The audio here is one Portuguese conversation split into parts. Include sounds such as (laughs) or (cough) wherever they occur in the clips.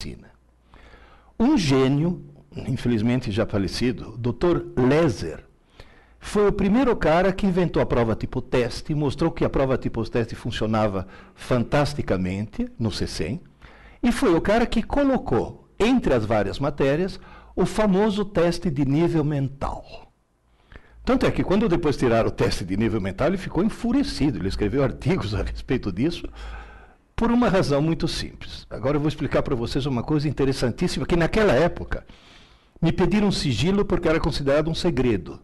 medicina. Um gênio, infelizmente já falecido, Dr. Leser, foi o primeiro cara que inventou a prova tipo teste, mostrou que a prova tipo teste funcionava fantasticamente no C100, e foi o cara que colocou entre as várias matérias o famoso teste de nível mental. Tanto é que quando depois tiraram o teste de nível mental, ele ficou enfurecido, ele escreveu artigos a respeito disso, por uma razão muito simples. Agora eu vou explicar para vocês uma coisa interessantíssima, que naquela época me pediram sigilo porque era considerado um segredo.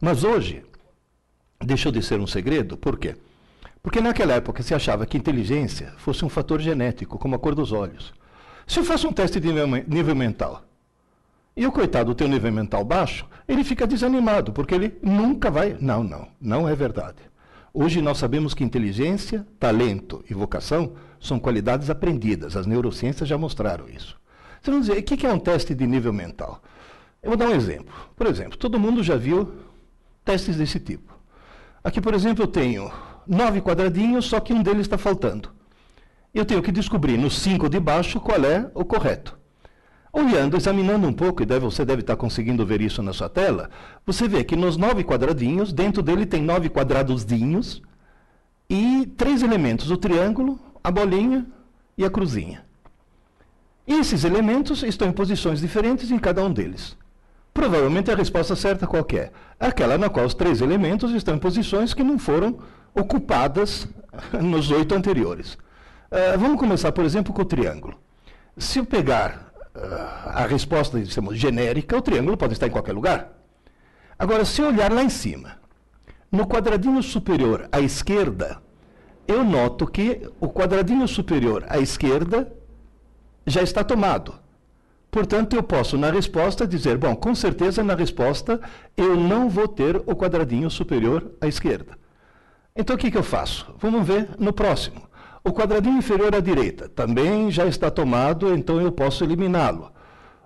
Mas hoje deixou de ser um segredo, por quê? Porque naquela época se achava que inteligência fosse um fator genético, como a cor dos olhos. Se eu faço um teste de nível mental e o coitado tem um nível mental baixo, ele fica desanimado, porque ele nunca vai. Não, não, não é verdade. Hoje nós sabemos que inteligência, talento e vocação são qualidades aprendidas. As neurociências já mostraram isso. Você vai dizer, o que é um teste de nível mental? Eu vou dar um exemplo. Por exemplo, todo mundo já viu testes desse tipo. Aqui, por exemplo, eu tenho nove quadradinhos, só que um deles está faltando. Eu tenho que descobrir nos cinco de baixo qual é o correto. Olhando, examinando um pouco, e deve, você deve estar conseguindo ver isso na sua tela, você vê que nos nove quadradinhos, dentro dele tem nove quadradoszinhos e três elementos: o triângulo, a bolinha e a cruzinha. E esses elementos estão em posições diferentes em cada um deles. Provavelmente a resposta certa qual é? Aquela na qual os três elementos estão em posições que não foram ocupadas (laughs) nos oito anteriores. Uh, vamos começar, por exemplo, com o triângulo. Se eu pegar uh, a resposta digamos, genérica, o triângulo pode estar em qualquer lugar. Agora, se eu olhar lá em cima, no quadradinho superior à esquerda, eu noto que o quadradinho superior à esquerda já está tomado. Portanto, eu posso, na resposta, dizer: bom, com certeza na resposta eu não vou ter o quadradinho superior à esquerda. Então, o que, que eu faço? Vamos ver no próximo. O quadradinho inferior à direita também já está tomado, então eu posso eliminá-lo.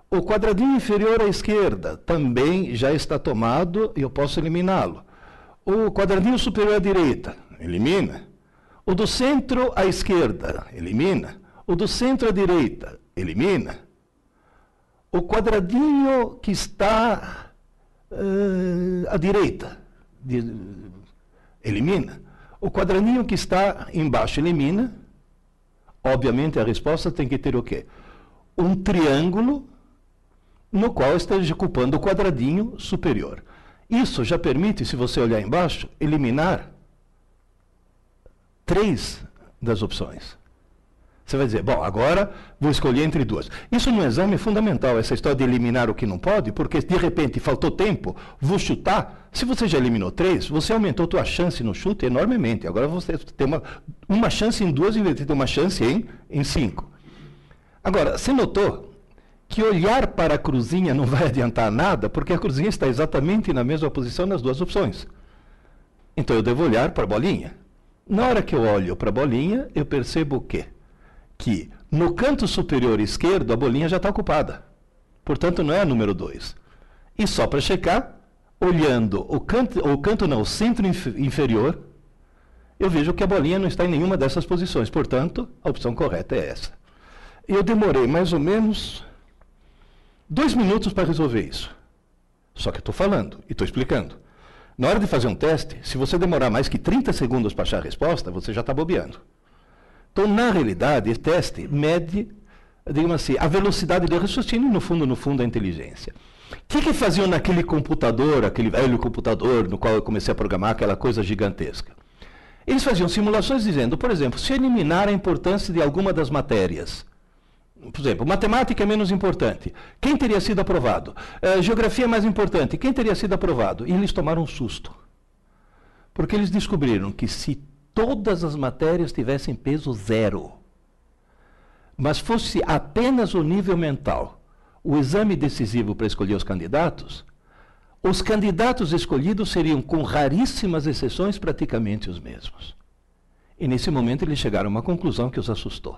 O quadradinho inferior à esquerda também já está tomado e eu posso eliminá-lo. O quadradinho superior à direita, elimina. O do centro à esquerda, elimina. O do centro à direita, elimina. O quadradinho que está uh, à direita, de, elimina. O quadradinho que está embaixo, elimina. Obviamente a resposta tem que ter o quê? Um triângulo no qual esteja ocupando o quadradinho superior. Isso já permite, se você olhar embaixo, eliminar três das opções. Você vai dizer, bom, agora vou escolher entre duas. Isso no exame é fundamental, essa história de eliminar o que não pode, porque de repente faltou tempo, vou chutar. Se você já eliminou três, você aumentou sua chance no chute enormemente. Agora você tem uma, uma chance em duas em vez de ter uma chance em, em cinco. Agora, você notou que olhar para a cruzinha não vai (laughs) adiantar nada, porque a cruzinha está exatamente na mesma posição nas duas opções. Então eu devo olhar para a bolinha. Na hora que eu olho para a bolinha, eu percebo o quê? Que no canto superior esquerdo a bolinha já está ocupada. Portanto, não é a número 2. E só para checar, olhando o canto, o canto não, o centro inf inferior, eu vejo que a bolinha não está em nenhuma dessas posições. Portanto, a opção correta é essa. Eu demorei mais ou menos dois minutos para resolver isso. Só que estou falando e estou explicando. Na hora de fazer um teste, se você demorar mais que 30 segundos para achar a resposta, você já está bobeando. Então, na realidade, esse teste mede, digamos assim, a velocidade do raciocínio e, no fundo, no fundo, a inteligência. O que, que faziam naquele computador, aquele velho computador no qual eu comecei a programar aquela coisa gigantesca? Eles faziam simulações dizendo, por exemplo, se eliminar a importância de alguma das matérias, por exemplo, matemática é menos importante. Quem teria sido aprovado? Uh, geografia é mais importante. Quem teria sido aprovado? E eles tomaram um susto. Porque eles descobriram que se todas as matérias tivessem peso zero, mas fosse apenas o nível mental, o exame decisivo para escolher os candidatos, os candidatos escolhidos seriam, com raríssimas exceções, praticamente os mesmos. E nesse momento eles chegaram a uma conclusão que os assustou.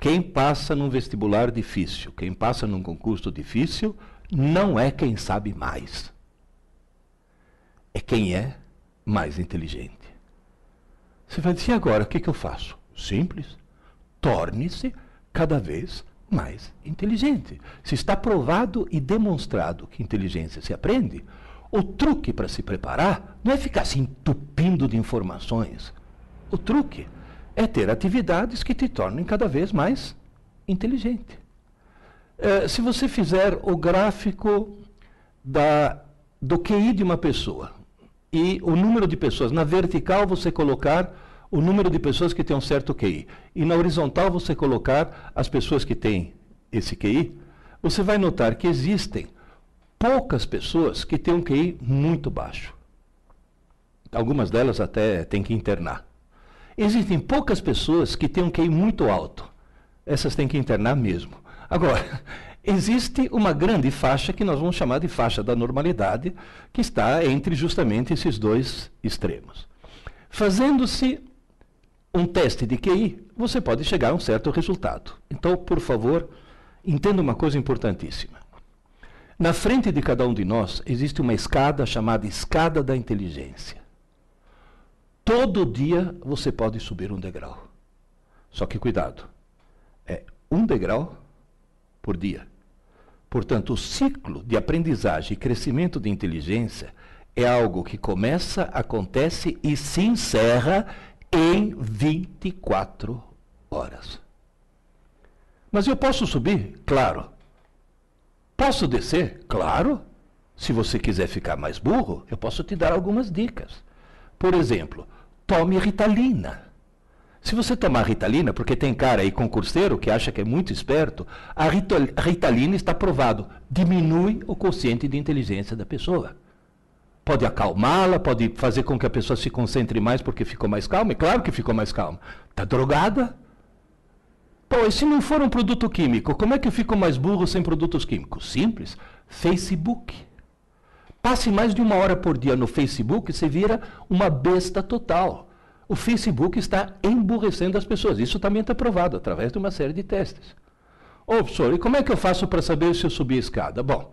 Quem passa num vestibular difícil, quem passa num concurso difícil, não é quem sabe mais. É quem é mais inteligente. Você vai dizer agora, o que, que eu faço? Simples. Torne-se cada vez mais inteligente. Se está provado e demonstrado que inteligência se aprende, o truque para se preparar não é ficar se entupindo de informações. O truque é ter atividades que te tornem cada vez mais inteligente. É, se você fizer o gráfico da, do QI de uma pessoa e o número de pessoas, na vertical você colocar o número de pessoas que têm um certo QI. E na horizontal você colocar as pessoas que têm esse QI, você vai notar que existem poucas pessoas que têm um QI muito baixo. Algumas delas até têm que internar. Existem poucas pessoas que têm um QI muito alto. Essas têm que internar mesmo. Agora, (laughs) existe uma grande faixa que nós vamos chamar de faixa da normalidade, que está entre justamente esses dois extremos. Fazendo-se um teste de QI, você pode chegar a um certo resultado. Então, por favor, entenda uma coisa importantíssima. Na frente de cada um de nós existe uma escada chamada escada da inteligência. Todo dia você pode subir um degrau. Só que cuidado, é um degrau por dia. Portanto, o ciclo de aprendizagem e crescimento de inteligência é algo que começa, acontece e se encerra em 24 horas. Mas eu posso subir? Claro. Posso descer? Claro. Se você quiser ficar mais burro, eu posso te dar algumas dicas. Por exemplo, tome Ritalina. Se você tomar Ritalina, porque tem cara aí concurseiro que acha que é muito esperto, a Ritalina está provado, diminui o quociente de inteligência da pessoa pode acalmá-la, pode fazer com que a pessoa se concentre mais porque ficou mais calma. É claro que ficou mais calma. Está drogada? Pô, e se não for um produto químico, como é que eu fico mais burro sem produtos químicos? Simples. Facebook. Passe mais de uma hora por dia no Facebook, você vira uma besta total. O Facebook está emburrecendo as pessoas. Isso também está provado através de uma série de testes. Ô, professor, e como é que eu faço para saber se eu subi a escada? Bom,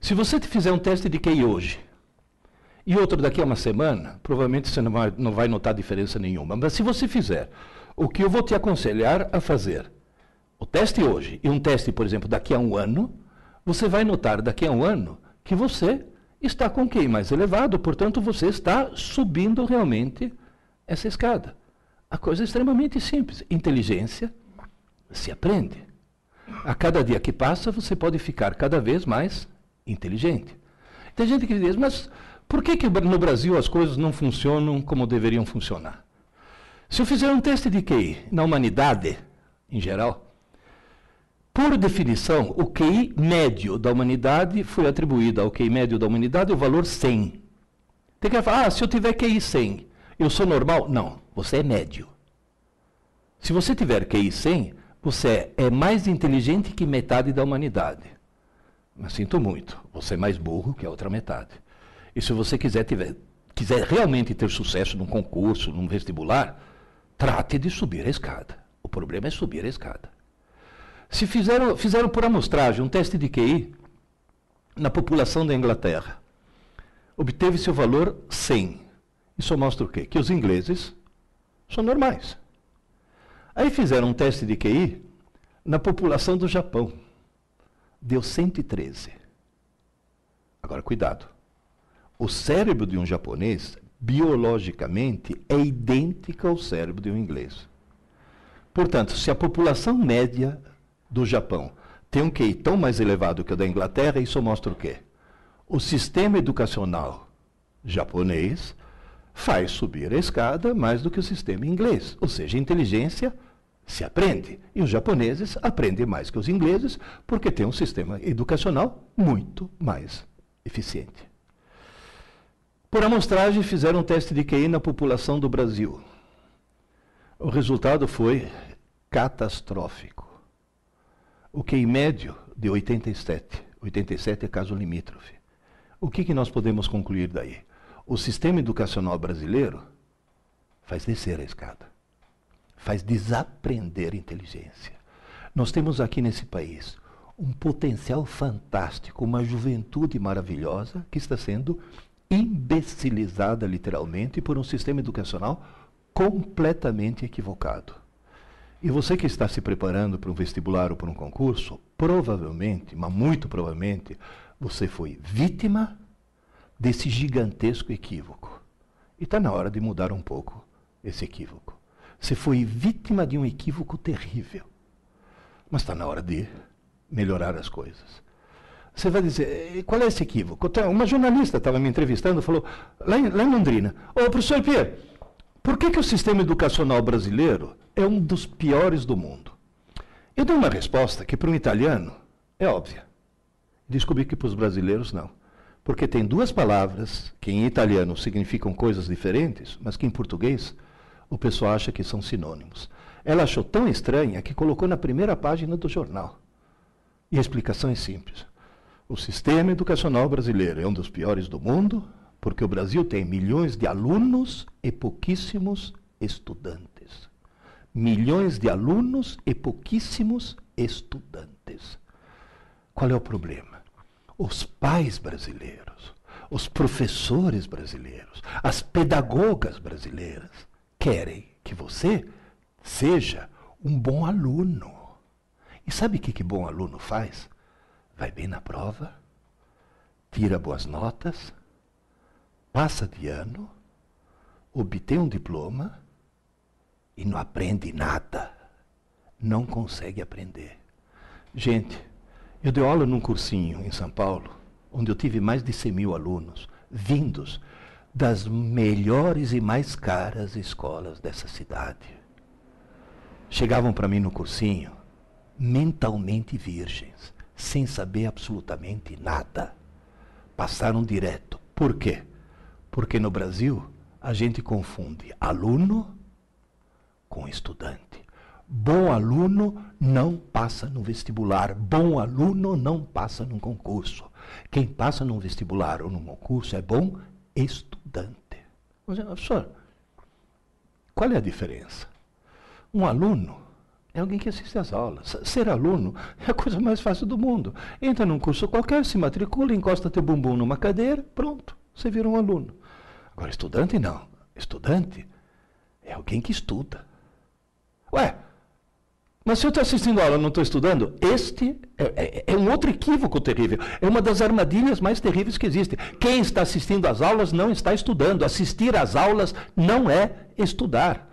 se você fizer um teste de QI hoje, e outro daqui a uma semana, provavelmente você não vai, não vai notar diferença nenhuma. Mas se você fizer o que eu vou te aconselhar a fazer, o teste hoje e um teste, por exemplo, daqui a um ano, você vai notar daqui a um ano que você está com QI mais elevado, portanto, você está subindo realmente essa escada. A coisa é extremamente simples. Inteligência se aprende. A cada dia que passa, você pode ficar cada vez mais inteligente. Tem gente que diz, mas por que, que no Brasil as coisas não funcionam como deveriam funcionar? Se eu fizer um teste de QI na humanidade, em geral, por definição, o QI médio da humanidade foi atribuído ao QI médio da humanidade o valor 100. Tem que falar, ah, se eu tiver QI 100, eu sou normal? Não, você é médio. Se você tiver QI 100, você é mais inteligente que metade da humanidade. Mas sinto muito, você é mais burro que a outra metade. E se você quiser, tiver, quiser realmente ter sucesso num concurso, num vestibular, trate de subir a escada. O problema é subir a escada. Se fizeram, fizeram por amostragem um teste de QI na população da Inglaterra, obteve seu valor 100. Isso mostra o quê? Que os ingleses são normais. Aí fizeram um teste de QI na população do Japão. Deu 113. Agora, cuidado. O cérebro de um japonês, biologicamente, é idêntico ao cérebro de um inglês. Portanto, se a população média do Japão tem um QI tão mais elevado que o da Inglaterra, isso mostra o quê? O sistema educacional japonês faz subir a escada mais do que o sistema inglês. Ou seja, inteligência se aprende. E os japoneses aprendem mais que os ingleses porque têm um sistema educacional muito mais eficiente. Por amostragem, fizeram um teste de QI na população do Brasil. O resultado foi catastrófico. O QI médio de 87. 87 é caso limítrofe. O que, que nós podemos concluir daí? O sistema educacional brasileiro faz descer a escada, faz desaprender inteligência. Nós temos aqui nesse país um potencial fantástico, uma juventude maravilhosa que está sendo imbecilizada literalmente por um sistema educacional completamente equivocado. E você que está se preparando para um vestibular ou para um concurso, provavelmente, mas muito provavelmente, você foi vítima desse gigantesco equívoco. E está na hora de mudar um pouco esse equívoco. Você foi vítima de um equívoco terrível. Mas está na hora de melhorar as coisas. Você vai dizer, qual é esse equívoco? Uma jornalista estava me entrevistando falou, lá em, lá em Londrina, ô professor Pierre, por que, que o sistema educacional brasileiro é um dos piores do mundo? Eu dei uma resposta que para um italiano é óbvia. Descobri que para os brasileiros não. Porque tem duas palavras que em italiano significam coisas diferentes, mas que em português o pessoal acha que são sinônimos. Ela achou tão estranha que colocou na primeira página do jornal. E a explicação é simples. O sistema educacional brasileiro é um dos piores do mundo, porque o Brasil tem milhões de alunos e pouquíssimos estudantes. Milhões de alunos e pouquíssimos estudantes. Qual é o problema? os pais brasileiros, os professores brasileiros, as pedagogas brasileiras querem que você seja um bom aluno. E sabe o que, que bom aluno faz? Vai bem na prova, tira boas notas, passa de ano, obtém um diploma e não aprende nada. Não consegue aprender. Gente, eu dei aula num cursinho em São Paulo, onde eu tive mais de 100 mil alunos, vindos das melhores e mais caras escolas dessa cidade. Chegavam para mim no cursinho mentalmente virgens, sem saber absolutamente nada. Passaram direto. Por quê? Porque no Brasil a gente confunde aluno com estudante. Bom aluno não passa no vestibular. Bom aluno não passa num concurso. Quem passa num vestibular ou num concurso é bom estudante. Professor, qual é a diferença? Um aluno é alguém que assiste às aulas. Ser aluno é a coisa mais fácil do mundo. Entra num curso qualquer, se matricula, encosta teu bumbum numa cadeira, pronto, você vira um aluno. Agora, estudante não. Estudante é alguém que estuda. Ué, mas se eu estou assistindo a aula e não estou estudando, este é, é, é, um outro equívoco terrível. É uma das armadilhas mais terríveis que existe. Quem está assistindo às aulas não está estudando. Assistir às aulas não é estudar.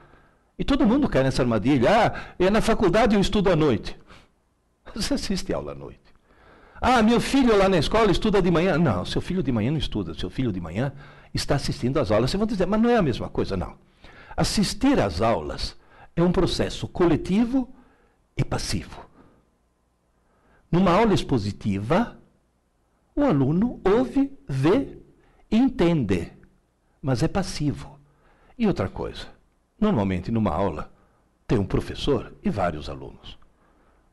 E todo mundo cai nessa armadilha. Ah, é na faculdade eu estudo à noite. (laughs) Você assiste aula à noite. Ah, meu filho lá na escola estuda de manhã. Não, seu filho de manhã não estuda. Seu filho de manhã está assistindo às aulas. Você vai dizer, mas não é a mesma coisa, não. Assistir às aulas é um processo coletivo e passivo. Numa aula expositiva, o aluno ouve, vê e entende, mas é passivo. E outra coisa, normalmente numa aula tem um professor e vários alunos.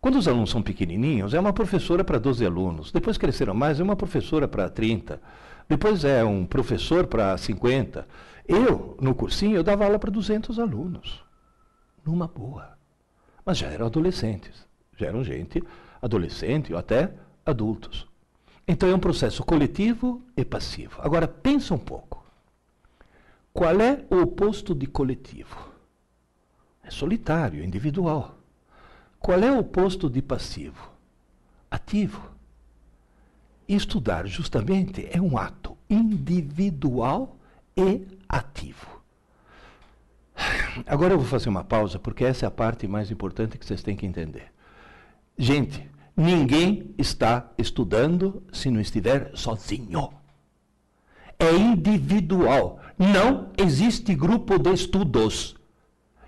Quando os alunos são pequenininhos, é uma professora para 12 alunos. Depois cresceram mais, é uma professora para 30. Depois é um professor para 50. Eu, no cursinho, eu dava aula para 200 alunos. Numa boa mas já eram adolescentes, já eram gente adolescente ou até adultos. Então é um processo coletivo e passivo. Agora pensa um pouco. Qual é o oposto de coletivo? É solitário, individual. Qual é o oposto de passivo? Ativo. Estudar justamente é um ato individual e ativo. Agora eu vou fazer uma pausa, porque essa é a parte mais importante que vocês têm que entender. Gente, ninguém está estudando se não estiver sozinho. É individual. Não existe grupo de estudos.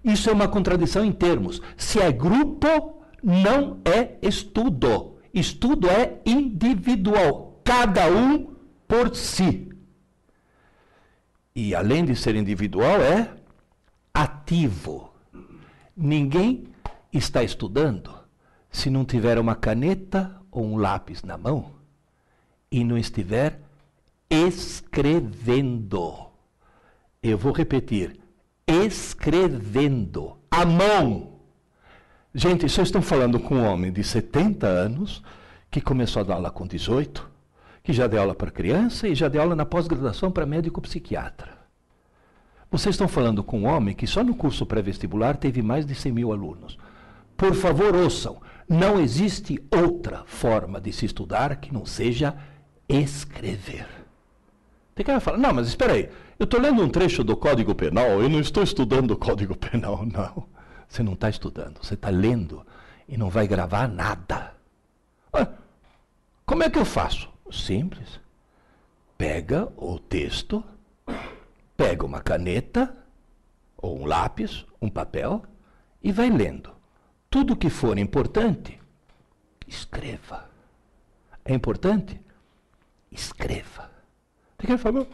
Isso é uma contradição em termos. Se é grupo, não é estudo. Estudo é individual. Cada um por si. E além de ser individual, é ativo. Ninguém está estudando se não tiver uma caneta ou um lápis na mão e não estiver escrevendo. Eu vou repetir: escrevendo. A mão. Gente, vocês estão falando com um homem de 70 anos que começou a dar aula com 18, que já deu aula para criança e já deu aula na pós-graduação para médico psiquiatra. Vocês estão falando com um homem que só no curso pré-vestibular teve mais de 100 mil alunos. Por favor, ouçam. Não existe outra forma de se estudar que não seja escrever. Tem cara que fala, não, mas espera aí, eu estou lendo um trecho do Código Penal, eu não estou estudando o Código (laughs) Penal, não. Você não está estudando, você está lendo e não vai gravar nada. Ah, como é que eu faço? Simples. Pega o texto, pega uma caneta, ou um lápis, um papel, e vai lendo. Tudo que for importante, escreva. É importante? Escreva. Tem que falar,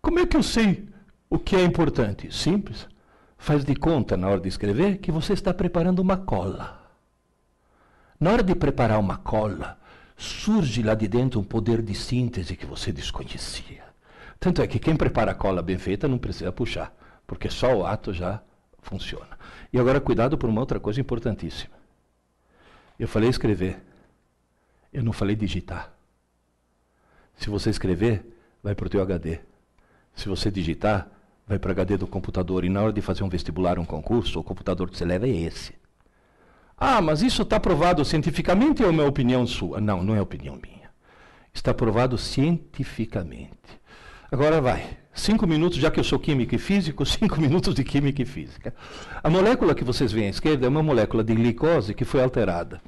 como é que eu sei o que é importante? Simples. Faz de conta, na hora de escrever, que você está preparando uma cola. Na hora de preparar uma cola, surge lá de dentro um poder de síntese que você desconhecia. Tanto é que quem prepara a cola bem feita não precisa puxar, porque só o ato já funciona. E agora, cuidado por uma outra coisa importantíssima. Eu falei escrever, eu não falei digitar. Se você escrever, vai para o teu HD. Se você digitar, vai para o HD do computador. E na hora de fazer um vestibular, um concurso, o computador que você leva é esse. Ah, mas isso está provado cientificamente ou é uma opinião sua? Não, não é opinião minha. Está provado cientificamente. Agora vai. Cinco minutos, já que eu sou químico e físico, (laughs) cinco minutos de química e física. A molécula que vocês veem à esquerda é uma molécula de glicose que foi alterada.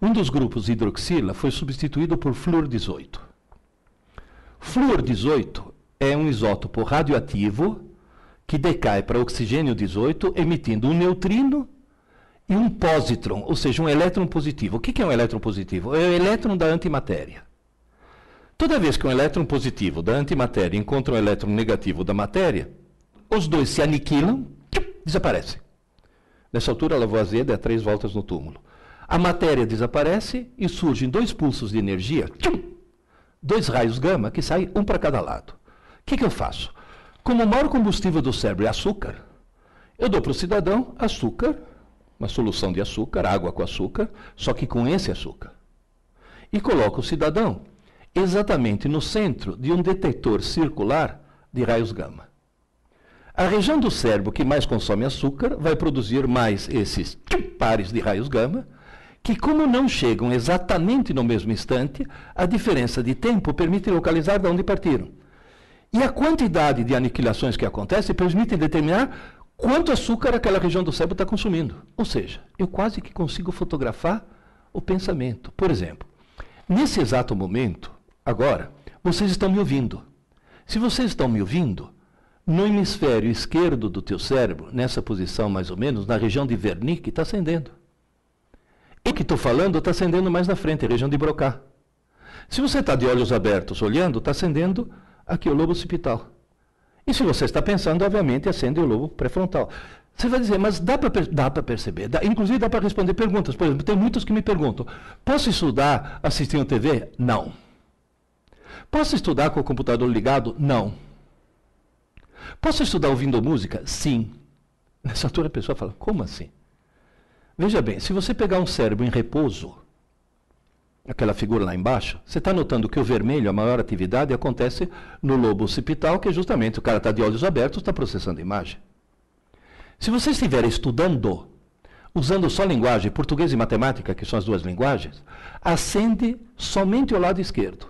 Um dos grupos hidroxila foi substituído por flúor 18. Flúor 18 é um isótopo radioativo que decai para oxigênio 18, emitindo um neutrino e um pósitron, ou seja, um elétron positivo. O que é um elétron positivo? É o elétron da antimatéria. Toda vez que um elétron positivo da antimatéria encontra um elétron negativo da matéria, os dois se aniquilam, desaparecem. Nessa altura, Lavoisier dá três voltas no túmulo. A matéria desaparece e surgem dois pulsos de energia, dois raios gama que saem um para cada lado. O que, que eu faço? Como o maior combustível do cérebro é açúcar, eu dou para o cidadão açúcar, uma solução de açúcar, água com açúcar, só que com esse açúcar. E coloco o cidadão exatamente no centro de um detector circular de raios gama. A região do cérebro que mais consome açúcar vai produzir mais esses pares de raios gama, que, como não chegam exatamente no mesmo instante, a diferença de tempo permite localizar de onde partiram. E a quantidade de aniquilações que acontecem permite determinar quanto açúcar aquela região do cérebro está consumindo. Ou seja, eu quase que consigo fotografar o pensamento. Por exemplo, nesse exato momento, agora, vocês estão me ouvindo. Se vocês estão me ouvindo, no hemisfério esquerdo do teu cérebro, nessa posição mais ou menos, na região de Wernicke, está acendendo. O que estou falando está acendendo mais na frente, a região de Broca. Se você está de olhos abertos olhando, está acendendo aqui o lobo occipital. E se você está pensando, obviamente, acende o lobo pré-frontal. Você vai dizer, mas dá para perceber, dá, inclusive dá para responder perguntas. Por exemplo, tem muitos que me perguntam: posso estudar assistindo TV? Não. Posso estudar com o computador ligado? Não. Posso estudar ouvindo música? Sim. Nessa altura a pessoa fala: como assim? Veja bem, se você pegar um cérebro em repouso, aquela figura lá embaixo, você está notando que o vermelho, a maior atividade, acontece no lobo occipital, que é justamente o cara está de olhos abertos, está processando a imagem. Se você estiver estudando, usando só linguagem, português e matemática, que são as duas linguagens, acende somente o lado esquerdo.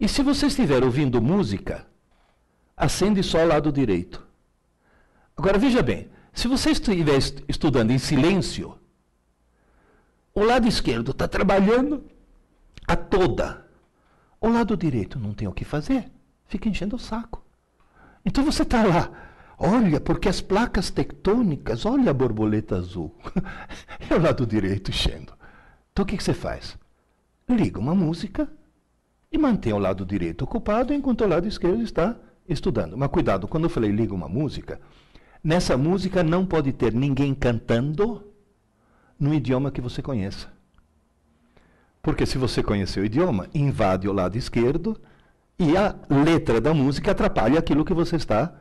E se você estiver ouvindo música, acende só o lado direito. Agora veja bem, se você estiver estudando em silêncio, o lado esquerdo está trabalhando a toda. O lado direito não tem o que fazer, fica enchendo o saco. Então você está lá, olha, porque as placas tectônicas, olha a borboleta azul. (laughs) é o lado direito enchendo. Então o que, que você faz? Liga uma música e mantém o lado direito ocupado enquanto o lado esquerdo está estudando. Mas cuidado, quando eu falei liga uma música, Nessa música não pode ter ninguém cantando no idioma que você conheça. Porque se você conhecer o idioma, invade o lado esquerdo e a letra da música atrapalha aquilo que você está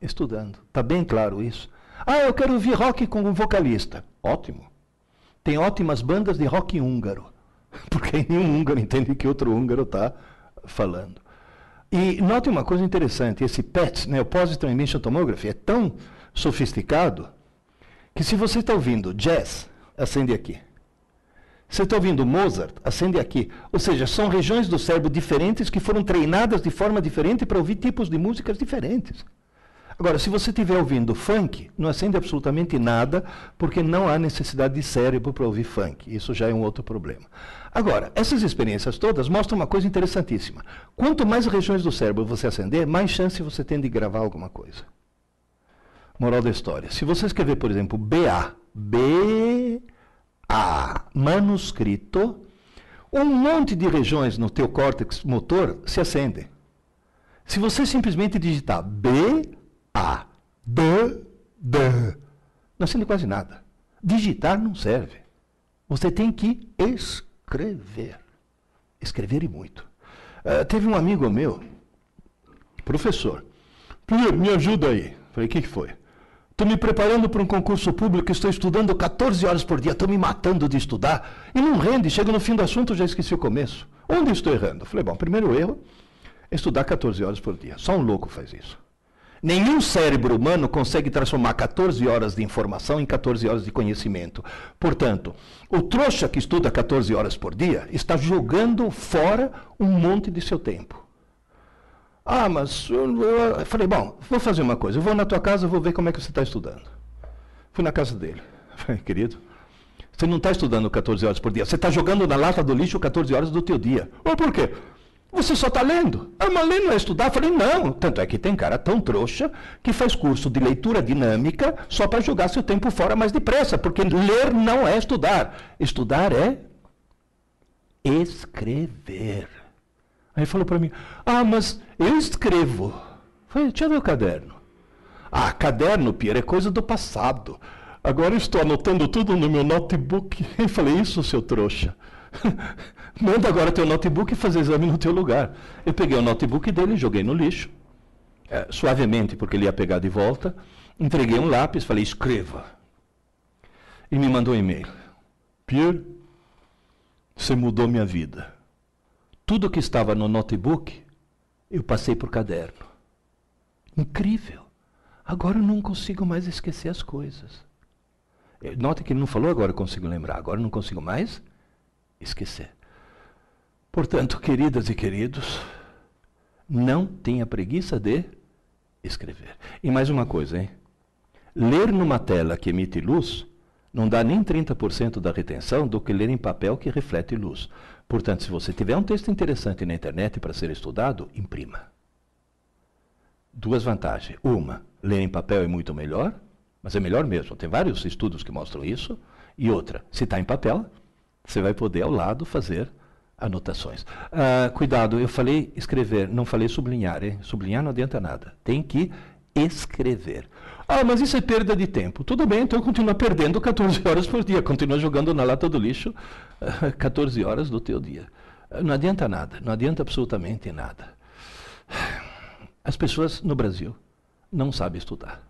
estudando. Está bem claro isso? Ah, eu quero ouvir rock com um vocalista. Ótimo. Tem ótimas bandas de rock húngaro. (laughs) Porque nenhum húngaro entende que outro húngaro está falando. E note uma coisa interessante: esse PET, né, o Positron Emission Tomography, é tão sofisticado que se você está ouvindo jazz, acende aqui. Você está ouvindo Mozart, acende aqui. Ou seja, são regiões do cérebro diferentes que foram treinadas de forma diferente para ouvir tipos de músicas diferentes. Agora, se você estiver ouvindo funk, não acende absolutamente nada, porque não há necessidade de cérebro para ouvir funk. Isso já é um outro problema. Agora, essas experiências todas mostram uma coisa interessantíssima. Quanto mais regiões do cérebro você acender, mais chance você tem de gravar alguma coisa. Moral da história. Se você escrever, por exemplo, BA, B A manuscrito, um monte de regiões no teu córtex motor se acendem. Se você simplesmente digitar B a, D, D. Não acende quase nada. Digitar não serve. Você tem que escrever. Escrever e muito. Uh, teve um amigo meu, professor. me ajuda aí. Falei, o que, que foi? Estou me preparando para um concurso público, estou estudando 14 horas por dia, estou me matando de estudar. E não rende, chega no fim do assunto, já esqueci o começo. Onde estou errando? Falei, bom, primeiro erro é estudar 14 horas por dia. Só um louco faz isso. Nenhum cérebro humano consegue transformar 14 horas de informação em 14 horas de conhecimento. Portanto, o trouxa que estuda 14 horas por dia está jogando fora um monte de seu tempo. Ah, mas eu falei, bom, vou fazer uma coisa. Eu vou na tua casa, vou ver como é que você está estudando. Fui na casa dele. (laughs) Falei, querido, você não está estudando 14 horas por dia. Você está jogando na lata do lixo 14 horas do teu dia. Ou por quê? Você só está lendo. Ah, mas ler não é estudar? Eu falei, não. Tanto é que tem cara tão trouxa que faz curso de leitura dinâmica só para jogar seu tempo fora mais depressa, porque ler não é estudar. Estudar é escrever. Aí falou para mim, ah, mas eu escrevo. Eu falei, tira meu caderno. Ah, caderno, Pierre, é coisa do passado. Agora estou anotando tudo no meu notebook. (laughs) Eu falei, isso, seu trouxa. (laughs) Manda agora teu notebook e fazer exame no teu lugar. Eu peguei o notebook dele, joguei no lixo, é, suavemente, porque ele ia pegar de volta. Entreguei um lápis, falei, escreva. E me mandou um e-mail. Pierre, você mudou minha vida. Tudo que estava no notebook, eu passei por caderno. Incrível. Agora eu não consigo mais esquecer as coisas. Note que ele não falou agora eu consigo lembrar, agora eu não consigo mais esquecer. Portanto, queridas e queridos, não tenha preguiça de escrever. E mais uma coisa, hein? Ler numa tela que emite luz não dá nem 30% da retenção do que ler em papel que reflete luz. Portanto, se você tiver um texto interessante na internet para ser estudado, imprima. Duas vantagens. Uma, ler em papel é muito melhor, mas é melhor mesmo. Tem vários estudos que mostram isso. E outra, se está em papel, você vai poder ao lado fazer anotações. Ah, cuidado, eu falei escrever, não falei sublinhar. Hein? Sublinhar não adianta nada. Tem que escrever. Ah, mas isso é perda de tempo. Tudo bem, então continua perdendo (laughs) 14 horas por dia. Continua jogando na lata do lixo 14 horas do teu dia. Não adianta nada, não adianta absolutamente nada. As pessoas no Brasil não sabem estudar.